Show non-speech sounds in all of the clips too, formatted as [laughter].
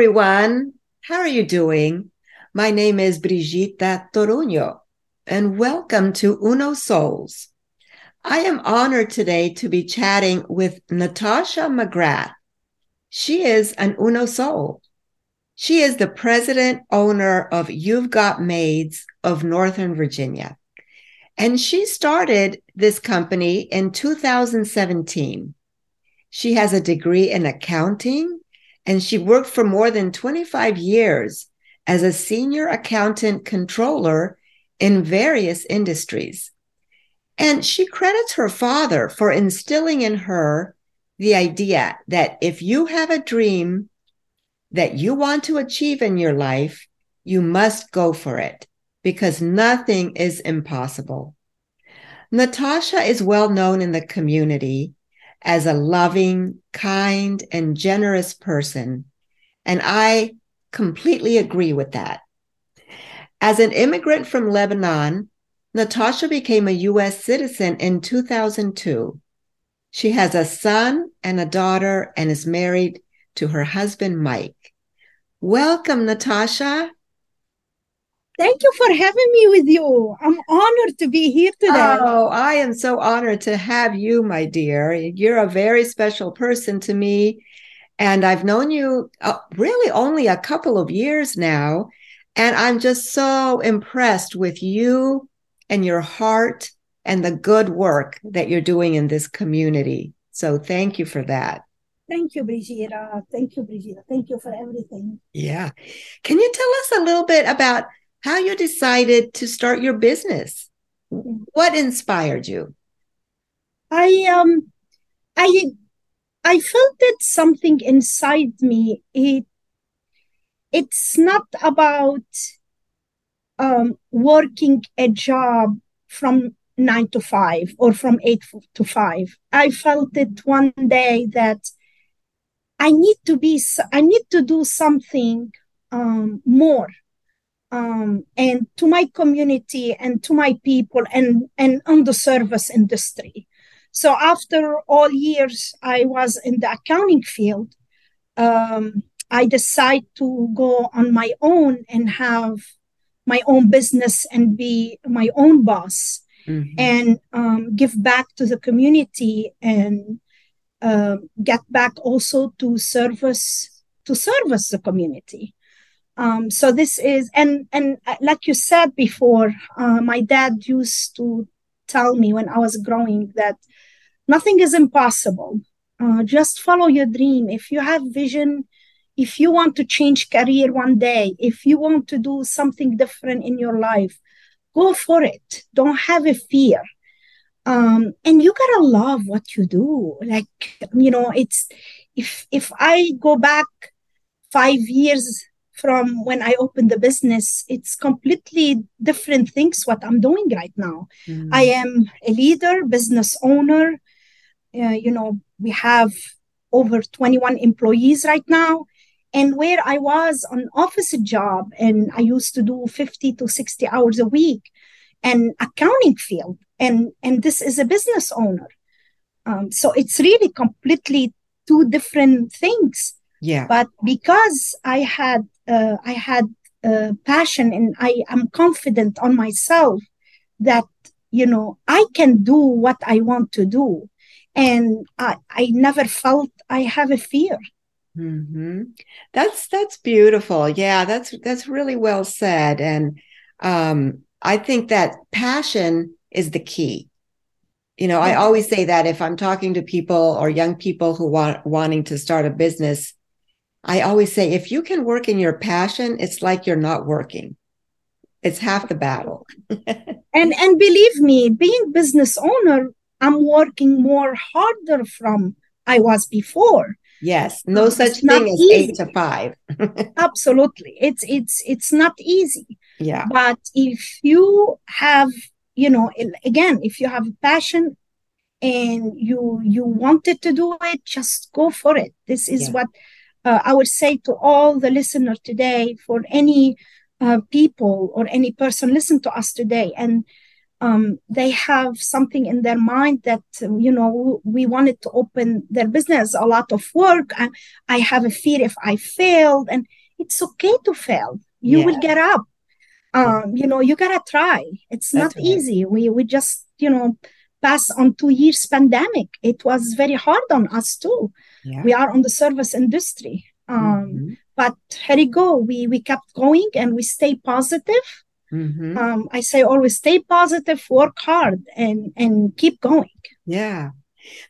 everyone. How are you doing? My name is Brigitta Toruño, and welcome to Uno Souls. I am honored today to be chatting with Natasha McGrath. She is an Uno Soul. She is the president owner of You've Got Maids of Northern Virginia. And she started this company in 2017. She has a degree in accounting and she worked for more than 25 years as a senior accountant controller in various industries. And she credits her father for instilling in her the idea that if you have a dream that you want to achieve in your life, you must go for it because nothing is impossible. Natasha is well known in the community as a loving, kind, and generous person. And I completely agree with that. As an immigrant from Lebanon, Natasha became a U.S. citizen in 2002. She has a son and a daughter and is married to her husband, Mike. Welcome, Natasha. Thank you for having me with you. I'm honored to be here today. Oh, I am so honored to have you, my dear. You're a very special person to me. And I've known you uh, really only a couple of years now. And I'm just so impressed with you and your heart and the good work that you're doing in this community. So thank you for that. Thank you, Brigitta. Thank you, Brigitta. Thank you for everything. Yeah. Can you tell us a little bit about how you decided to start your business. What inspired you? I um I I felt that something inside me. It it's not about um, working a job from nine to five or from eight to five. I felt it one day that I need to be, I need to do something um, more um, and to my community and to my people and, and on the service industry. So after all years I was in the accounting field, um, I decided to go on my own and have my own business and be my own boss mm-hmm. and um, give back to the community and uh, get back also to service to service the community. Um, so this is and and uh, like you said before, uh, my dad used to tell me when I was growing that nothing is impossible. Uh, just follow your dream. If you have vision, if you want to change career one day, if you want to do something different in your life, go for it. Don't have a fear. Um, and you gotta love what you do. Like you know, it's if if I go back five years from when I opened the business, it's completely different things what I'm doing right now. Mm. I am a leader, business owner. Uh, you know, we have over 21 employees right now. And where I was on office job and I used to do 50 to 60 hours a week and accounting field. And, and this is a business owner. Um, so it's really completely two different things. Yeah. But because I had uh, I had uh, passion and I am confident on myself that you know I can do what I want to do, and I I never felt I have a fear. Mm-hmm. That's that's beautiful. Yeah, that's that's really well said, and um, I think that passion is the key. You know, I always say that if I'm talking to people or young people who want wanting to start a business, I always say if you can work in your passion, it's like you're not working. It's half the battle. [laughs] and and believe me, being business owner, I'm working more harder from I was before. Yes, no it's such thing as easy. eight to five. [laughs] Absolutely, it's it's it's not easy. Yeah, but if you have, you know, again, if you have a passion and you you wanted to do it, just go for it. This is yeah. what uh, I would say to all the listeners today, for any uh, people or any person listen to us today, and um, they have something in their mind that you know we wanted to open their business a lot of work. And i have a fear if i failed and it's okay to fail. You yeah. will get up. Um, you know you gotta try. It's That's not right. easy. We we just you know pass on two years pandemic. It was very hard on us too yeah. we are on the service industry um, mm-hmm. but here you go we we kept going and we stay positive Mm-hmm. Um, I say always stay positive, work hard, and and keep going. Yeah,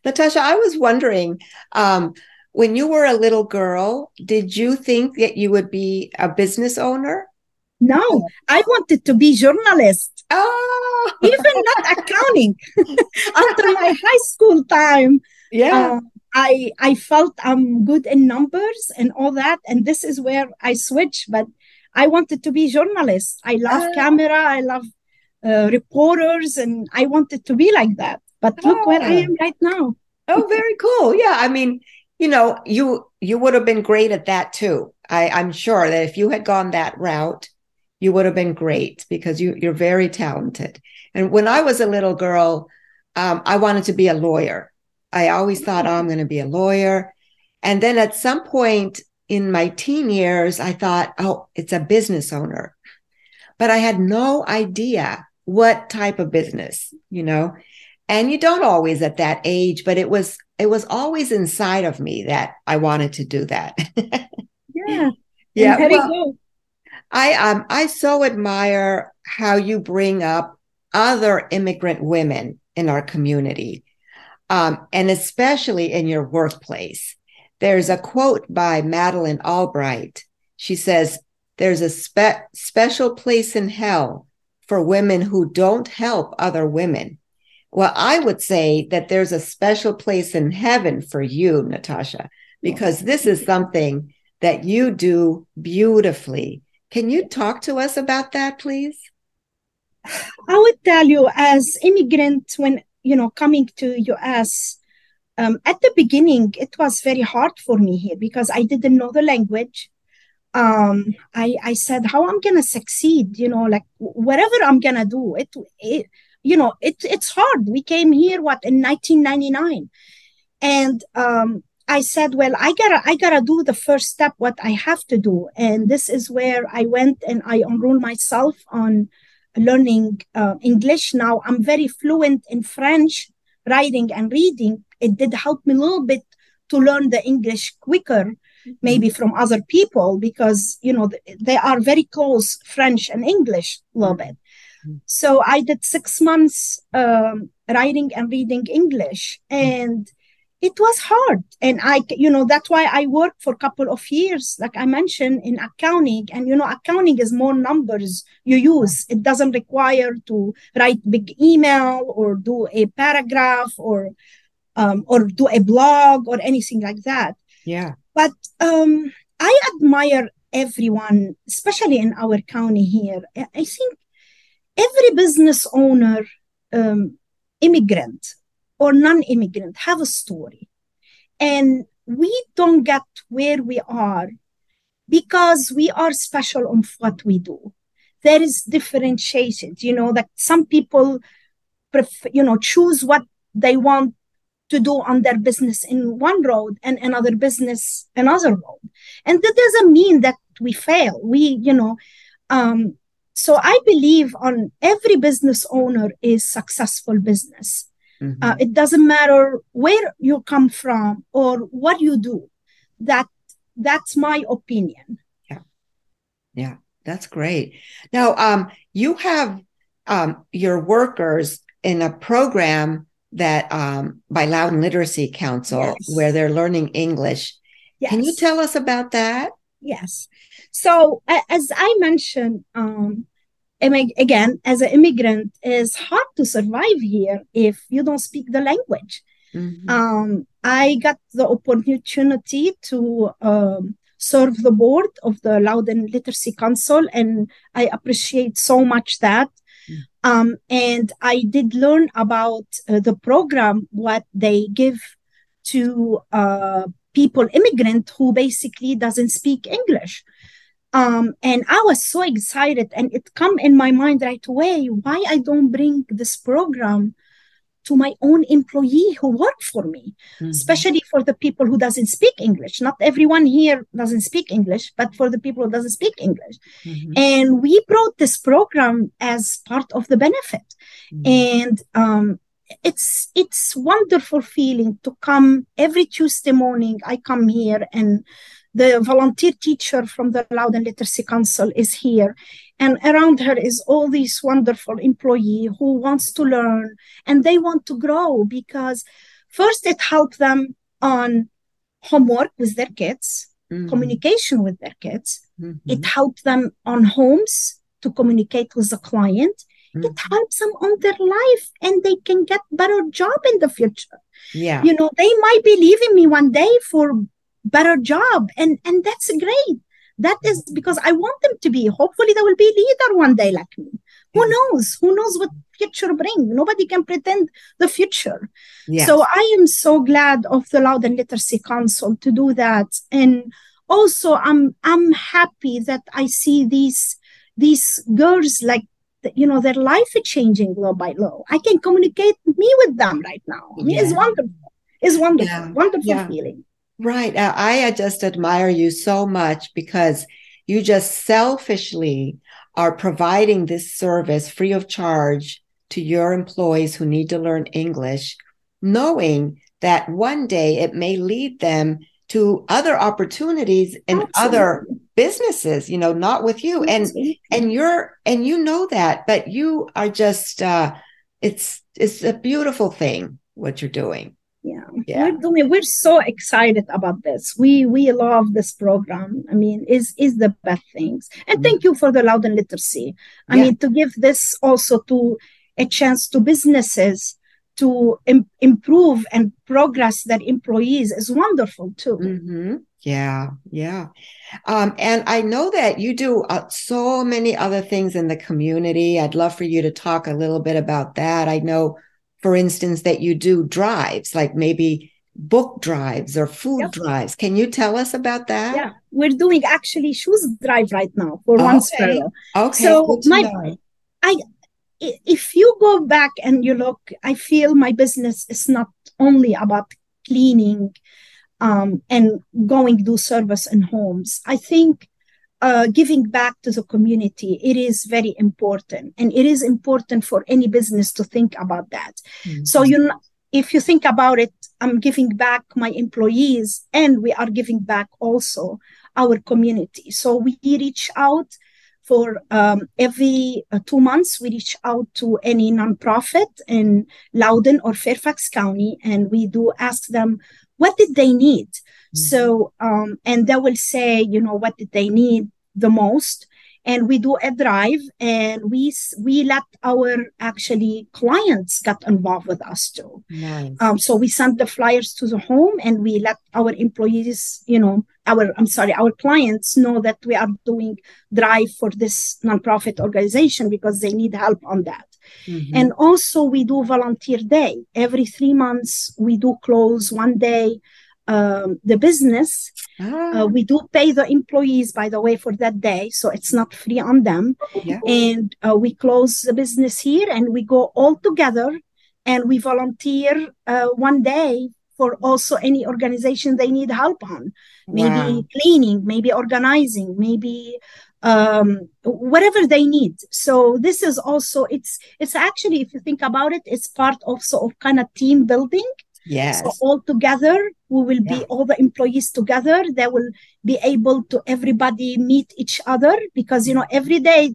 Natasha, I was wondering um, when you were a little girl, did you think that you would be a business owner? No, I wanted to be journalist. Oh, even not accounting. [laughs] After my high school time, yeah. Uh, I I felt I'm good in numbers and all that, and this is where I switched. But I wanted to be journalist. I love ah. camera. I love uh, reporters, and I wanted to be like that. But look where I ah. am right now. oh, very cool. Yeah, I mean, you know, you you would have been great at that too. I, I'm sure that if you had gone that route, you would have been great because you you're very talented. And when I was a little girl, um, I wanted to be a lawyer. I always thought, oh, I'm going to be a lawyer. And then at some point, in my teen years, I thought, oh, it's a business owner. But I had no idea what type of business, you know. And you don't always at that age, but it was it was always inside of me that I wanted to do that. yeah. [laughs] Yeah. Well, I um I so admire how you bring up other immigrant women in our community. Um, and especially in your workplace. There's a quote by Madeleine Albright. She says, There's a spe- special place in hell for women who don't help other women. Well, I would say that there's a special place in heaven for you, Natasha, because this is something that you do beautifully. Can you talk to us about that, please? I would tell you, as immigrant, when you know coming to US, um, at the beginning, it was very hard for me here because I didn't know the language. Um, I, I said, how I'm gonna succeed, you know, like whatever I'm gonna do, it, it you know, it, it's hard. We came here, what, in 1999. And um, I said, well, I gotta, I gotta do the first step, what I have to do. And this is where I went and I enrolled myself on learning uh, English. Now I'm very fluent in French, writing and reading, it did help me a little bit to learn the English quicker, mm-hmm. maybe from other people, because, you know, they are very close, French and English a little bit. Mm-hmm. So I did six months um, writing and reading English. And it was hard and i you know that's why i worked for a couple of years like i mentioned in accounting and you know accounting is more numbers you use it doesn't require to write big email or do a paragraph or um, or do a blog or anything like that. Yeah. But um, I admire everyone, especially in our county here. I think every business owner, um, immigrant or non-immigrant, have a story, and we don't get where we are because we are special on what we do. There is differentiation. You know that some people, prefer, you know, choose what they want to do on their business in one road and another business another road and that doesn't mean that we fail we you know um, so i believe on every business owner is successful business mm-hmm. uh, it doesn't matter where you come from or what you do that that's my opinion yeah yeah that's great now um, you have um, your workers in a program that um, by Loudoun Literacy Council, yes. where they're learning English. Yes. Can you tell us about that? Yes. So as I mentioned, um, again, as an immigrant, it's hard to survive here if you don't speak the language. Mm-hmm. Um, I got the opportunity to um, serve the board of the Loudoun Literacy Council, and I appreciate so much that. Um, and I did learn about uh, the program, what they give to uh, people, immigrant who basically doesn't speak English. Um, and I was so excited, and it come in my mind right away why I don't bring this program to my own employee who work for me, mm-hmm. especially for the people who doesn't speak English. Not everyone here doesn't speak English, but for the people who doesn't speak English. Mm-hmm. And we brought this program as part of the benefit. Mm-hmm. And um, it's it's wonderful feeling to come every Tuesday morning. I come here and the volunteer teacher from the Loudoun Literacy Council is here. And around her is all these wonderful employee who wants to learn and they want to grow because first it helps them on homework with their kids, mm-hmm. communication with their kids. Mm-hmm. It helps them on homes to communicate with the client. Mm-hmm. It helps them on their life and they can get better job in the future. Yeah. You know, they might be leaving me one day for better job. And and that's great. That is mm-hmm. because i want them to be. Hopefully they will be leader one day like me. Who mm-hmm. knows? Who knows what future bring? Nobody can pretend the future. Yes. so i am so glad of the loudoun literacy council to do that. And also i'm i'm happy that i see these these girls like you know their life is changing low by low i can communicate me with them right now. I mean, yeah. it's wonderful. It's wonderful. Yeah. wonderful yeah. feeling Right. I just admire you so much because you just selfishly are providing this service free of charge to your employees who need to learn English, knowing that one day it may lead them to other opportunities in Absolutely. other businesses, you know, not with you. Absolutely. And and you're and you know that, but you are just uh it's it's a beautiful thing what you're doing yeah, yeah. We're doing, we're so excited about this. We we love this program. I mean is is the best things. And mm-hmm. thank you for the loudoun literacy. I yeah. mean to give this also to a chance to businesses to Im- improve and progress their employees is wonderful too. Mm-hmm. yeah. Yeah. Um, and i know that you do uh, so many other things in the community. I'd love for you to talk a little bit about that. I know for instance, that you do drives, like maybe book drives or food yep. drives. Can you tell us about that? Yeah, we're doing actually shoes drive right now for okay. one sparrow. Okay. So my, know. I, if you go back and you look, I feel my business is not only about cleaning um, and going do service in homes. I think uh, giving back to the community it is very important. And it is important for any business to think about that. Mm-hmm. so you if you think about it i'm giving back my employees and we are giving back also our community. So we reach out for um, every uh, two months we reach out to any nonprofit in loudoun or fairfax county and we do ask them what did they need mm-hmm. so um, and they will say you know what did they need the most and we do a drive and we we let our actually clients get involved with us too nice. um, so we send the flyers to the home and we let our employees you know our i'm sorry our clients know that we are doing drive for this nonprofit organization because they need help on that mm-hmm. and also we do volunteer day every three months we do close one day um, the business. Ah. Uh, we do pay the employees, by the way, for that day, so it's not free on them. Yeah. And uh, we close the business here, and we go all together, and we volunteer uh, one day for also any organization they need help on, maybe wow. cleaning, maybe organizing, maybe um, whatever they need. So this is also it's it's actually if you think about it, it's part also of kind of team building Yes. So all together, we will yeah. be all the employees together. They will be able to everybody meet each other because you know every day,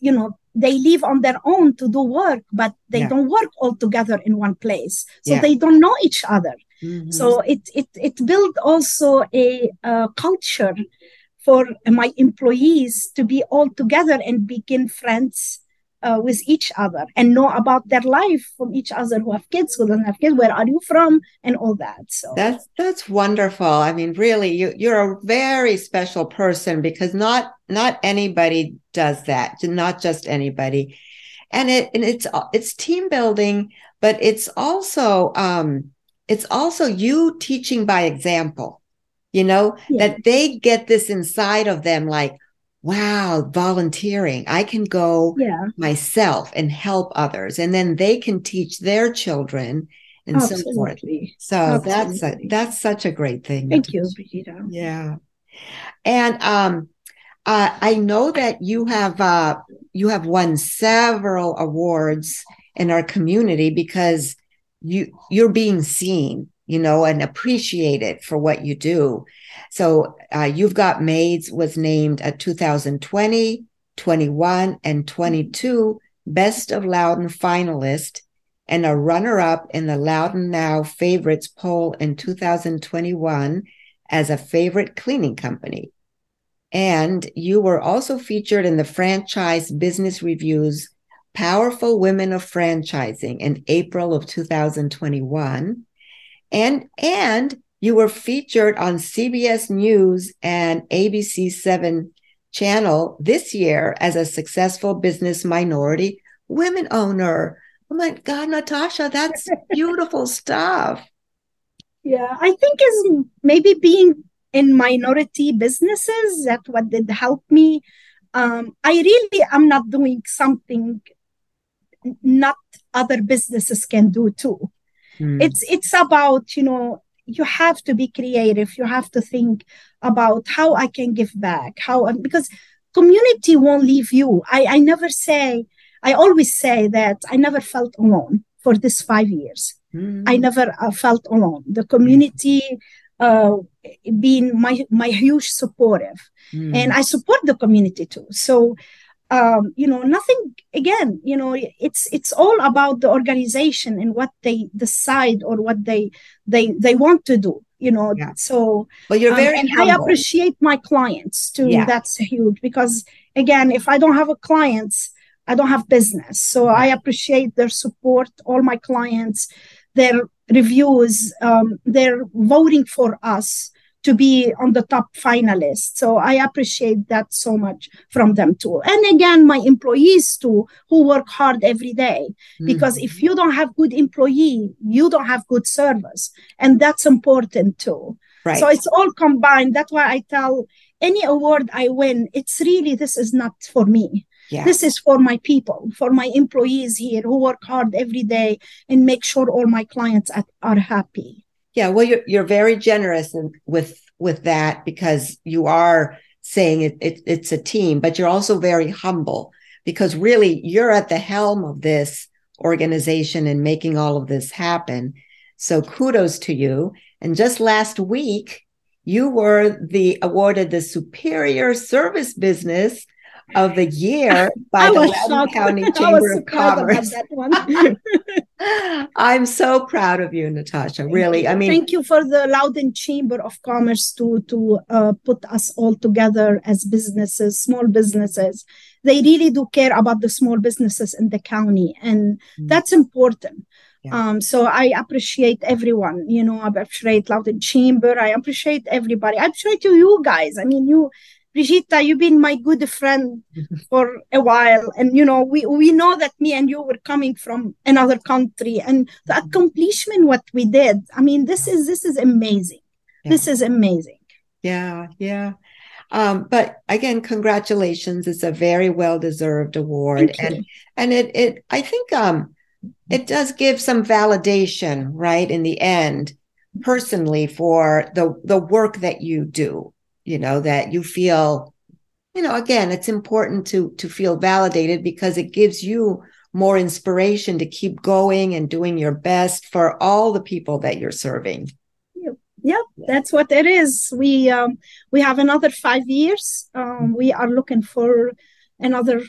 you know they live on their own to do work, but they yeah. don't work all together in one place, so yeah. they don't know each other. Mm-hmm. So it it it built also a, a culture for my employees to be all together and begin friends uh, with each other and know about their life from each other who have kids who don't have kids where are you from and all that so. That's that's wonderful. I mean really you you're a very special person because not not anybody does that not just anybody. And it and it's it's team building but it's also um it's also you teaching by example you know yeah. that they get this inside of them like wow, volunteering. I can go Yeah. myself and help others, and then they can teach their children and so forth. Absolutely. So that's a, that's such a great thing. Thank you. Brigitte. Yeah. And um uh, I know that you have uh you have won several awards in our community because you you're being seen, you know, and appreciate it for what you do. So uh, you've got maids was named a 2020, 21 and 22 best of Loudoun finalist and a runner up in the Loudoun Now favorites poll in 2021 as a favorite cleaning company. And you were also featured in the Franchise Business Review's Powerful Women of Franchising in April of 2021. And, and you were featured on CBS News and ABC 7 channel this year as a successful business minority women owner. Oh my God, Natasha, that's [laughs] beautiful stuff. Yeah, I think is maybe being in minority businesses that what did help me. Um, I really am not doing something not other businesses can do too. Hmm. It's it's about, you know, you have to be creative. You have to think about how I can give back, how because community won't leave you. I, I never say, I always say that I never felt alone for this five years. Hmm. I never uh, felt alone. The community uh, being my my huge supportive, Hmm. and I support the community too. So, um, you know, nothing again. You know, it's it's all about the organization and what they decide or what they they they want to do. You know, Yeah. so but you're um, very and I appreciate my clients too. Yeah. That's huge because again, if I don't have a clients, I don't have business. So I appreciate their support, all my clients, their reviews, um, their voting for us to be on the top finalists. So I appreciate that so much from them too. And again, my employees too, who work hard every day because Mhm. if you don't have good employee you don't have good service and that's important too right. so it's all combined that's why i tell any award i win it's really this is not for me yeah. this is for my people for my employees here who work hard every day and make sure all my clients are, are happy Yeah, well, you're you're very generous with with that because you are saying it, it it's a team, but you're also very humble because really you're at the helm of this organization and making all of this happen. So kudos to you. And just last week, you were the awarded the Superior Service Business of the Year by the Loudoun. County Chamber of Commerce. [laughs] I'm so proud of you, Natasha. Really, I mean, thank you for the Loudoun Chamber of Commerce to to uh, put us all together as businesses, small businesses. They really do care about the small businesses in the county, and Mm. that's important. Yeah. Um, so I appreciate everyone. You know, I appreciate Loudoun Chamber. I appreciate everybody. I appreciate you, you guys. I mean, you. Brigitta, you've been my good friend for a while, and you know we we know that me and you were coming from another country, and the accomplishment what we did. I mean, this is this is amazing. This is amazing. Yeah, yeah. Um, but again, congratulations. It's a very well-deserved award. And and it it I think um it does give some validation, right, in the end, personally for the the work that you do, you know, that you feel, you know, again, it's important to to feel validated because it gives you more inspiration to keep going and doing your best for all the people that you're serving. Yep, that's what it is. We um, we have another five years. Um, we are looking for another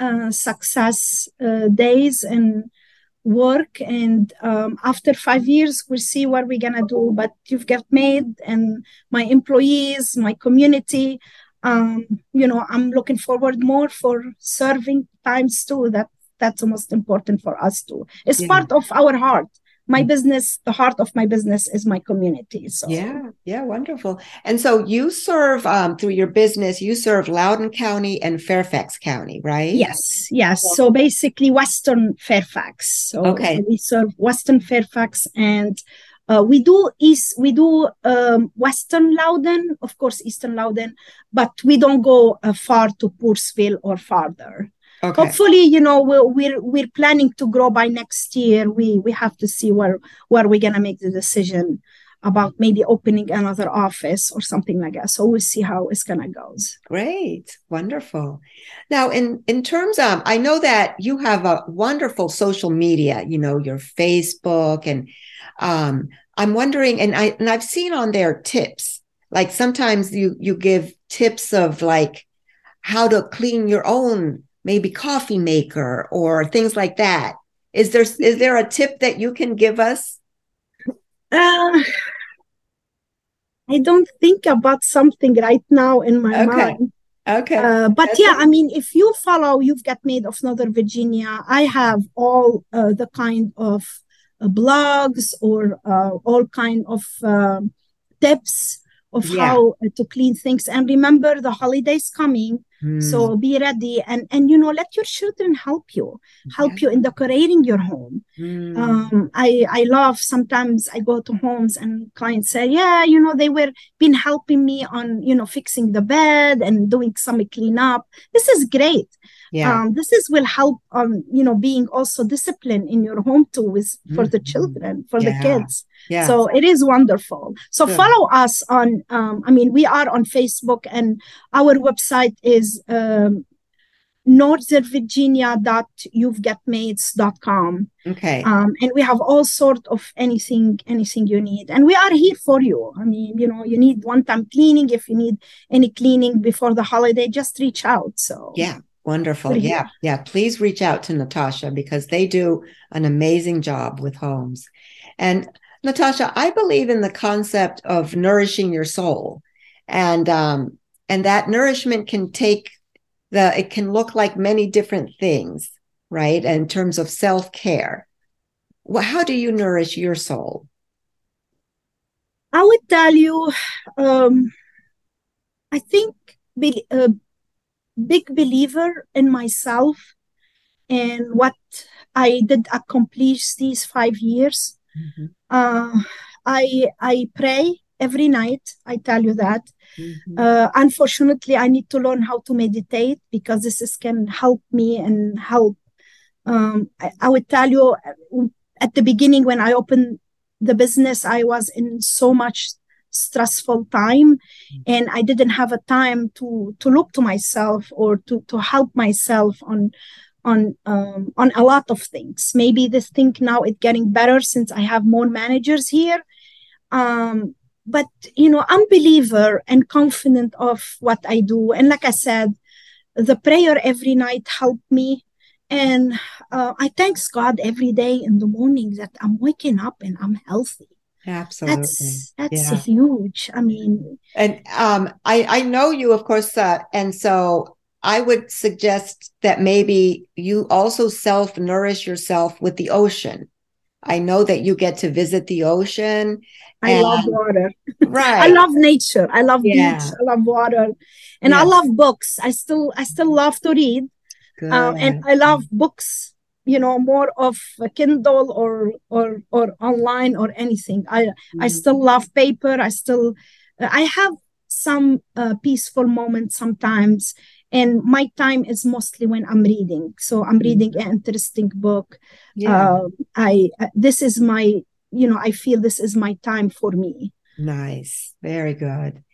uh, success uh, days and work. And um, after five years, we'll see what we're gonna do. But you've got Maids and my employees, my community. Um, you know, I'm looking forward more for serving times too. That that's the most important for us too. It's Yeah. part of our heart my Mm. business the heart of my business is my community so Yeah, yeah, wonderful. And so you serve um, through your business, you serve Loudoun County and Fairfax County, right? yes yes so basically western fairfax so Okay. we serve western fairfax and Uh, we do east, we do um, Western Loudoun, of course, Eastern Loudoun, but we don't go uh, far to Purcellville or farther. Okay. Hopefully, you know, we're, we're we're planning to grow by next year. We we have to see where where we're gonna make the decision about maybe opening another office or something like that. So we'll see how it's gonna go. Great, wonderful. Now, in in terms of, I know that you have a wonderful social media. You know, your Facebook, and um, I'm wondering, and I and I've seen on there tips. Like sometimes you you give tips of like how to clean your own maybe coffee maker or things like that. Is there is there a tip that you can give us? Uh, I don't think about something right now in my okay. mind. Okay. Uh, but That's yeah, I mean, if you follow You've Got Maids of Northern Virginia, I have all uh, the kind of uh, blogs or uh, all kind of um, tips of yeah. how to clean things. And remember, the holidays coming. So hmm. be ready and and you know let your children help you, help yeah. you in decorating your home. Mm. Um, I I love sometimes I go to homes and clients say, yeah, you know they were been helping me on you know fixing the bed and doing some cleanup. This is great. Yeah. Um, this is will help um you know being also disciplined in your home too with for mm. the mm-hmm. children for yeah. the kids. Yeah. So it is wonderful. So Good. follow us on, um, I mean, we are on Facebook and our website is um, northernvirginia.youvegotmaids.com. Okay. Um, and we have all sort of anything, anything you need. And we are here for you. I mean, you know, you need one-time cleaning. If you need any cleaning before the holiday, just reach out. So yeah. Wonderful. Yeah. Yeah. Please reach out to Natasha because they do an amazing job with homes. And Natasha, I believe in the concept of nourishing your soul, and um, and that nourishment can take the it can look like many different things, right? In terms of self care, well, how do you nourish your soul? I would tell you, um, I think be, a big believer in myself and what I did accomplish these five years. Mm-hmm. Uh, I I pray every night. I tell you that. Mm-hmm. Uh, unfortunately, I need to learn how to meditate because this is, can help me and help. Um, I, I would tell you at the beginning when I opened the business, I was in so much stressful time mm-hmm. and i didn't have a time to to look to myself or to to help myself on on um, on a lot of things. Maybe this thing now it's getting better since I have more managers here. Um, but you know, I'm believer and confident of what I do. And like I said, the prayer every night helped me. And uh, I thanks God every day in the morning that I'm waking up and I'm healthy. Absolutely, that's that's yeah. huge. I mean, and um, I I know you, of course, uh, and so I would suggest that maybe you also self nourish yourself with the ocean. I know that you get to visit the ocean. I love water. Right. I love nature. I love yeah. beach. I love water. And. I love books. I still I still love to read. Um, and I love books, you know, more of a Kindle or or or online or anything. I mm-hmm. I still love paper. I still I have some uh, peaceful moments sometimes and my time is mostly when i'm reading so i'm mm-hmm. reading an interesting book yeah. Uh, i uh, this is my you know i feel this is my time for me nice very good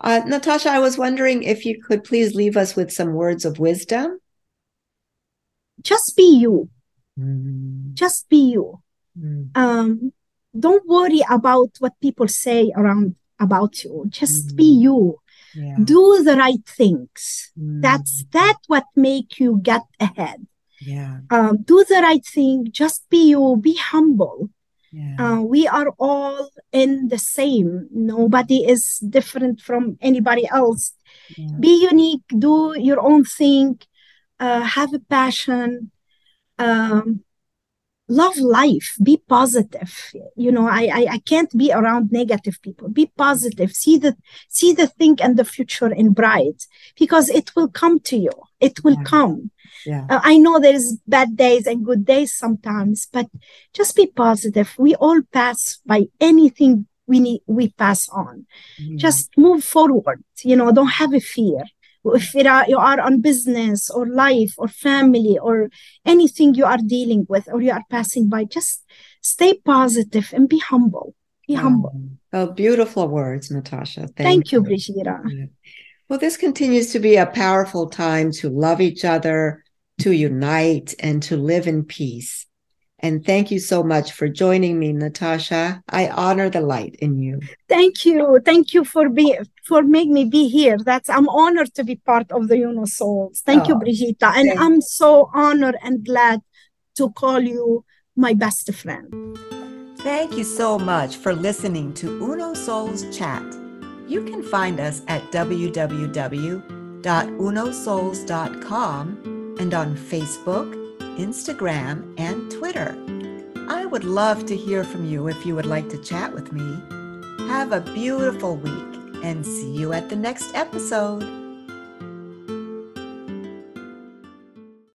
uh, natasha i was wondering if you could please leave us with some words of wisdom just be you mm. just be you mm. um, don't worry about what people say around about you just mm. be you yeah. do the right things. Mm. that's that what make you get ahead. Yeah. Um, do the right thing. Just be you. Be humble. Yeah. Uh, we are all in the same. Nobody is different from anybody else. Yeah. be unique. Do your own thing. Uh, have a passion. Um, love life be positive. You know I, I i can't be around negative people. Be positive. See the see the thing and the future in bright because it will come to you. It will Yeah. come. Yeah. uh, i know there's bad days and good days sometimes but just be positive. We all pass by anything we need we pass on. Yeah. just move forward. You know don't have a fear if it are, you are on business or life or family or anything you are dealing with or you are passing by just stay positive and be humble. Be humble. Oh, beautiful words, Natasha. Thank, thank you brigida Well, this continues to be a powerful time to love each other, to unite, and to live in peace. And thank you so much for joining me, Natasha. I honor the light in you. thank you thank you for be for making me be here that's i'm honored to be part of the uno souls thank you Oh, brigida and thank- i'm so honored and glad to call you my best friend Thank you so much for listening to Uno Souls Chat. You can find us at www.unosouls.com and on Facebook, Instagram, and Twitter. I would love to hear from you if you would like to chat with me. Have a beautiful week and see you at the next episode.